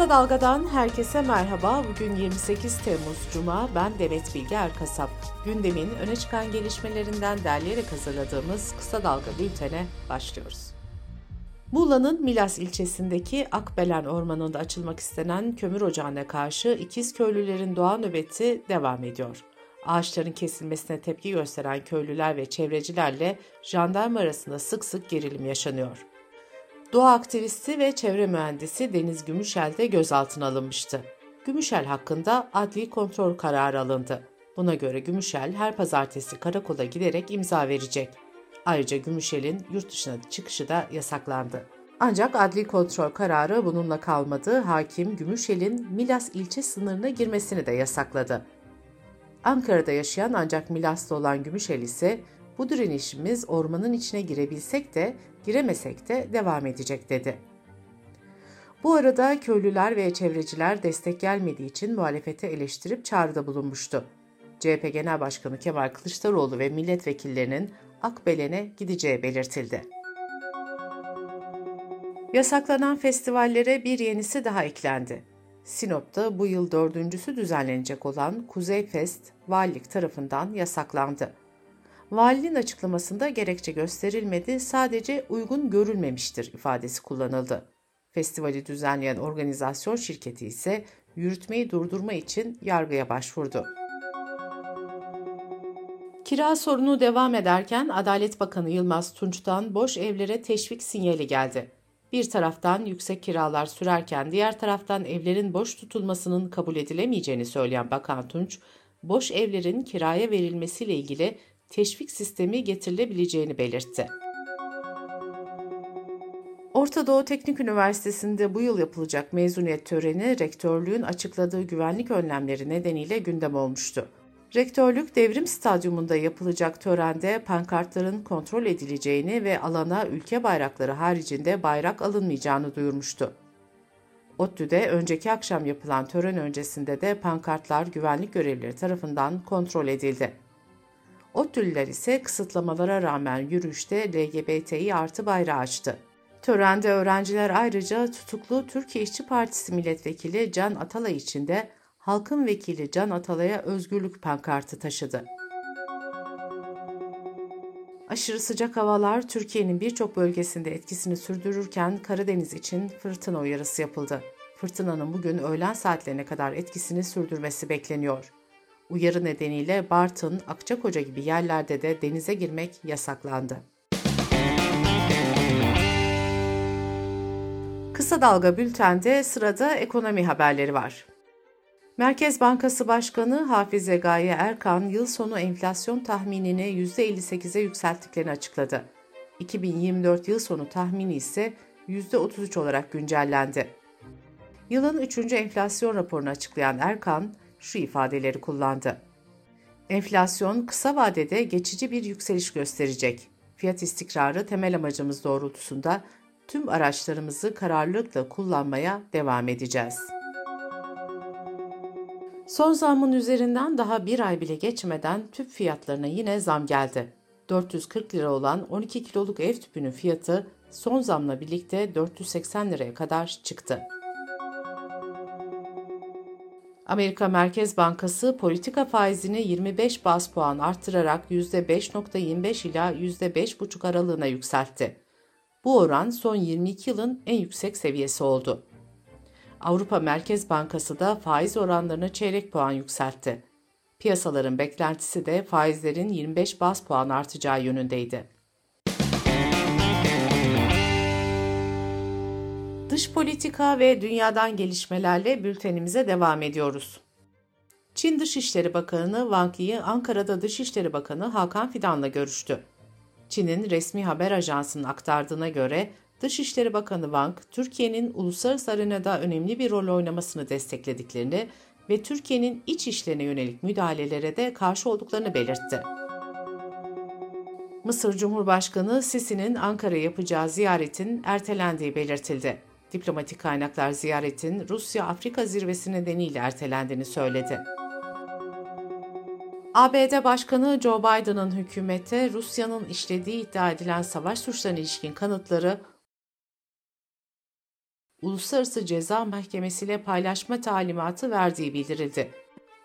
Kısa Dalga'dan herkese merhaba. Bugün 28 Temmuz Cuma. Ben Demet Bilge Erkasap. Gündemin öne çıkan gelişmelerinden derleyerek hazırladığımız Kısa Dalga bültene başlıyoruz. Muğla'nın Milas ilçesindeki Akbelen Ormanı'nda açılmak istenen kömür ocağına karşı ikiz köylülerin doğa nöbeti devam ediyor. Ağaçların kesilmesine tepki gösteren köylüler ve çevrecilerle jandarma arasında sık sık gerilim yaşanıyor. Doğa aktivisti ve çevre mühendisi Deniz Gümüşel de gözaltına alınmıştı. Gümüşel hakkında adli kontrol kararı alındı. Buna göre Gümüşel her pazartesi karakola giderek imza verecek. Ayrıca Gümüşel'in yurt dışına çıkışı da yasaklandı. Ancak adli kontrol kararı bununla kalmadı. Hakim Gümüşel'in Milas ilçe sınırına girmesini de yasakladı. Ankara'da yaşayan ancak Milas'ta olan Gümüşel ise bu direnişimiz ormanın içine girebilsek de giremesek de devam edecek dedi. Bu arada köylüler ve çevreciler destek gelmediği için muhalefete eleştirip çağrıda bulunmuştu. CHP Genel Başkanı Kemal Kılıçdaroğlu ve milletvekillerinin Akbelen'e gideceği belirtildi. Yasaklanan festivallere bir yenisi daha eklendi. Sinop'ta bu yıl dördüncüsü düzenlenecek olan Kuzey Fest, valilik tarafından yasaklandı. Valinin açıklamasında gerekçe gösterilmedi, sadece uygun görülmemiştir ifadesi kullanıldı. Festivali düzenleyen organizasyon şirketi ise yürütmeyi durdurma için yargıya başvurdu. Kira sorunu devam ederken Adalet Bakanı Yılmaz Tunç'tan boş evlere teşvik sinyali geldi. Bir taraftan yüksek kiralar sürerken diğer taraftan evlerin boş tutulmasının kabul edilemeyeceğini söyleyen Bakan Tunç, boş evlerin kiraya verilmesiyle ilgili teşvik sistemi getirilebileceğini belirtti. Orta Doğu Teknik Üniversitesi'nde bu yıl yapılacak mezuniyet töreni rektörlüğün açıkladığı güvenlik önlemleri nedeniyle gündem olmuştu. Rektörlük Devrim Stadyumunda yapılacak törende pankartların kontrol edileceğini ve alana ülke bayrakları haricinde bayrak alınmayacağını duyurmuştu. ODTÜ'de önceki akşam yapılan tören öncesinde de pankartlar güvenlik görevlileri tarafından kontrol edildi. ODTÜ'lüler ise kısıtlamalara rağmen yürüyüşte LGBTİ artı bayrağı açtı. Törende öğrenciler ayrıca tutuklu Türkiye İşçi Partisi milletvekili Can Atalay için de halkın vekili Can Atalay'a özgürlük pankartı taşıdı. Aşırı sıcak havalar Türkiye'nin birçok bölgesinde etkisini sürdürürken Karadeniz için fırtına uyarısı yapıldı. Fırtınanın bugün öğlen saatlerine kadar etkisini sürdürmesi bekleniyor. Uyarı nedeniyle Bartın, Akçakoca gibi yerlerde de denize girmek yasaklandı. Kısa Dalga Bülten'de sırada ekonomi haberleri var. Merkez Bankası Başkanı Hafize Gaye Erkan yıl sonu enflasyon tahminini %58'e yükselttiklerini açıkladı. 2024 yıl sonu tahmini ise %33 olarak güncellendi. Yılın 3. enflasyon raporunu açıklayan Erkan şu ifadeleri kullandı. Enflasyon kısa vadede geçici bir yükseliş gösterecek. Fiyat istikrarı temel amacımız doğrultusunda tüm araçlarımızı kararlılıkla kullanmaya devam edeceğiz.'' Son zammın üzerinden daha bir ay bile geçmeden tüp fiyatlarına yine zam geldi. 440 lira olan 12 kiloluk ev tüpünün fiyatı son zamla birlikte 480 liraya kadar çıktı. Amerika Merkez Bankası politika faizini 25 bas puan arttırarak %5.25 ila %5.5 aralığına yükseltti. Bu oran son 22 yılın en yüksek seviyesi oldu. Avrupa Merkez Bankası da faiz oranlarını çeyrek puan yükseltti. Piyasaların beklentisi de faizlerin 25 bas puan artacağı yönündeydi. Dış politika ve dünyadan gelişmelerle bültenimize devam ediyoruz. Çin Dışişleri Bakanı Wang Yi Ankara'da Dışişleri Bakanı Hakan Fidan'la görüştü. Çin'in resmi haber ajansının aktardığına göre Dışişleri Bakanı Wang, Türkiye'nin uluslararası arenada önemli bir rol oynamasını desteklediklerini ve Türkiye'nin iç işlerine yönelik müdahalelere de karşı olduklarını belirtti. Mısır Cumhurbaşkanı Sisi'nin Ankara yapacağı ziyaretin ertelendiği belirtildi. Diplomatik kaynaklar ziyaretin Rusya-Afrika zirvesi nedeniyle ertelendiğini söyledi. ABD Başkanı Joe Biden'ın hükümete Rusya'nın işlediği iddia edilen savaş suçlarına ilişkin kanıtları Uluslararası Ceza Mahkemesi ile paylaşma talimatı verdiği bildirildi.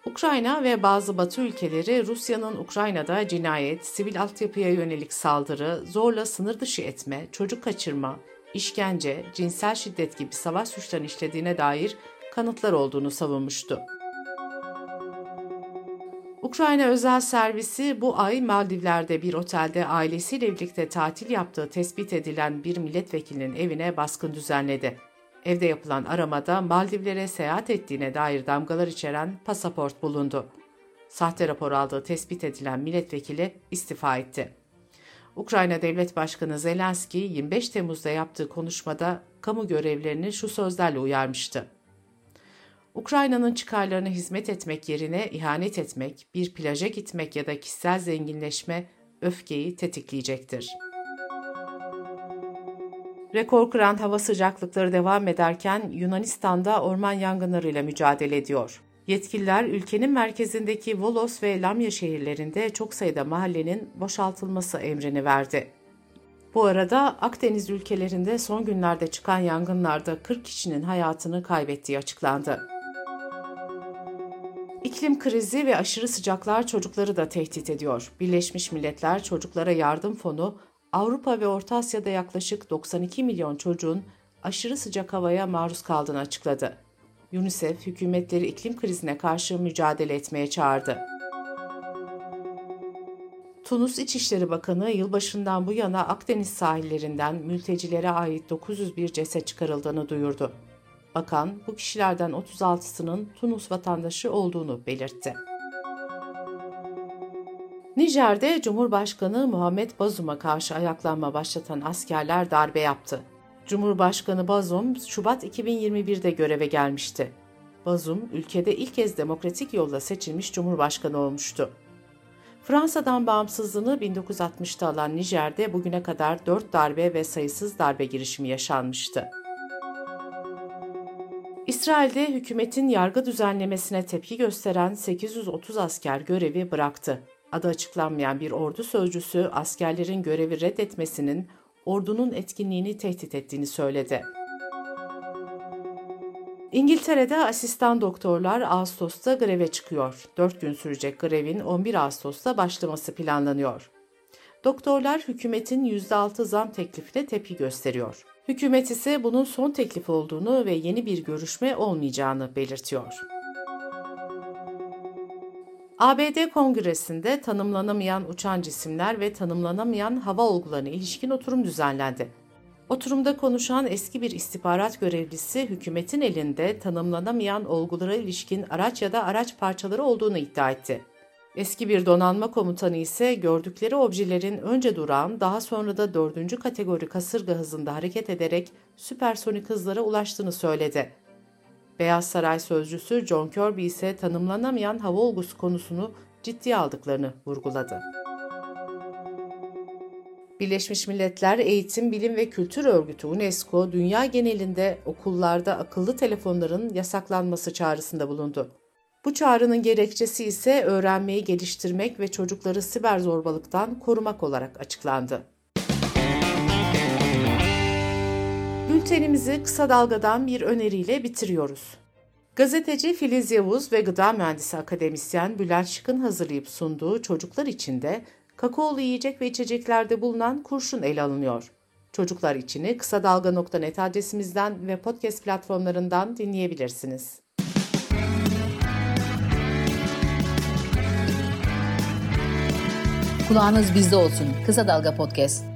Ukrayna ve bazı Batı ülkeleri Rusya'nın Ukrayna'da cinayet, sivil altyapıya yönelik saldırı, zorla sınır dışı etme, çocuk kaçırma, işkence, cinsel şiddet gibi savaş suçlarını işlediğine dair kanıtlar olduğunu savunmuştu. Ukrayna özel servisi bu ay Maldivler'de bir otelde ailesiyle birlikte tatil yaptığı tespit edilen bir milletvekilinin evine baskın düzenledi. Evde yapılan aramada Maldivlere seyahat ettiğine dair damgalar içeren pasaport bulundu. Sahte rapor aldığı tespit edilen milletvekili istifa etti. Ukrayna Devlet Başkanı Zelenski 25 Temmuz'da yaptığı konuşmada kamu görevlerini şu sözlerle uyarmıştı. Ukrayna'nın çıkarlarına hizmet etmek yerine ihanet etmek, bir plaja gitmek ya da kişisel zenginleşme öfkeyi tetikleyecektir. Rekor kıran hava sıcaklıkları devam ederken Yunanistan'da orman yangınlarıyla mücadele ediyor. Yetkililer ülkenin merkezindeki Volos ve Lamya şehirlerinde çok sayıda mahallenin boşaltılması emrini verdi. Bu arada Akdeniz ülkelerinde son günlerde çıkan yangınlarda 40 kişinin hayatını kaybettiği açıklandı. İklim krizi ve aşırı sıcaklar çocukları da tehdit ediyor. Birleşmiş Milletler Çocuklara Yardım Fonu, Avrupa ve Orta Asya'da yaklaşık 92 milyon çocuğun aşırı sıcak havaya maruz kaldığını açıkladı. UNICEF, hükümetleri iklim krizine karşı mücadele etmeye çağırdı. Tunus İçişleri Bakanı yılbaşından bu yana Akdeniz sahillerinden mültecilere ait 901 ceset çıkarıldığını duyurdu. Bakan bu kişilerden 36'sının Tunus vatandaşı olduğunu belirtti. Nijer'de Cumhurbaşkanı Muhammed Bazum'a karşı ayaklanma başlatan askerler darbe yaptı. Cumhurbaşkanı Bazum Şubat 2021'de göreve gelmişti. Bazum ülkede ilk kez demokratik yolla seçilmiş cumhurbaşkanı olmuştu. Fransa'dan bağımsızlığını 1960'ta alan Nijer'de bugüne kadar 4 darbe ve sayısız darbe girişimi yaşanmıştı. İsrail'de hükümetin yargı düzenlemesine tepki gösteren 830 asker görevi bıraktı. Adı açıklanmayan bir ordu sözcüsü askerlerin görevi reddetmesinin ordunun etkinliğini tehdit ettiğini söyledi. İngiltere'de asistan doktorlar Ağustos'ta greve çıkıyor. 4 gün sürecek grevin 11 Ağustos'ta başlaması planlanıyor. Doktorlar hükümetin %6 zam teklifine tepki gösteriyor. Hükümet ise bunun son teklif olduğunu ve yeni bir görüşme olmayacağını belirtiyor. ABD Kongresi'nde tanımlanamayan uçan cisimler ve tanımlanamayan hava olgularına ilişkin oturum düzenlendi. Oturumda konuşan eski bir istihbarat görevlisi hükümetin elinde tanımlanamayan olgulara ilişkin araç ya da araç parçaları olduğunu iddia etti. Eski bir donanma komutanı ise gördükleri objelerin önce duran daha sonra da dördüncü kategori kasırga hızında hareket ederek süpersonik hızlara ulaştığını söyledi. Beyaz Saray sözcüsü John Kirby ise tanımlanamayan hava olgusu konusunu ciddiye aldıklarını vurguladı. Birleşmiş Milletler Eğitim, Bilim ve Kültür Örgütü UNESCO, dünya genelinde okullarda akıllı telefonların yasaklanması çağrısında bulundu. Bu çağrının gerekçesi ise öğrenmeyi geliştirmek ve çocukları siber zorbalıktan korumak olarak açıklandı. Bültenimizi kısa dalgadan bir öneriyle bitiriyoruz. Gazeteci Filiz Yavuz ve gıda mühendisi akademisyen Bülent Şık'ın hazırlayıp sunduğu çocuklar için de kakaolu yiyecek ve içeceklerde bulunan kurşun ele alınıyor. Çocuklar içini kısa dalga.net adresimizden ve podcast platformlarından dinleyebilirsiniz. Kulağınız bizde olsun. Kısa Dalga Podcast.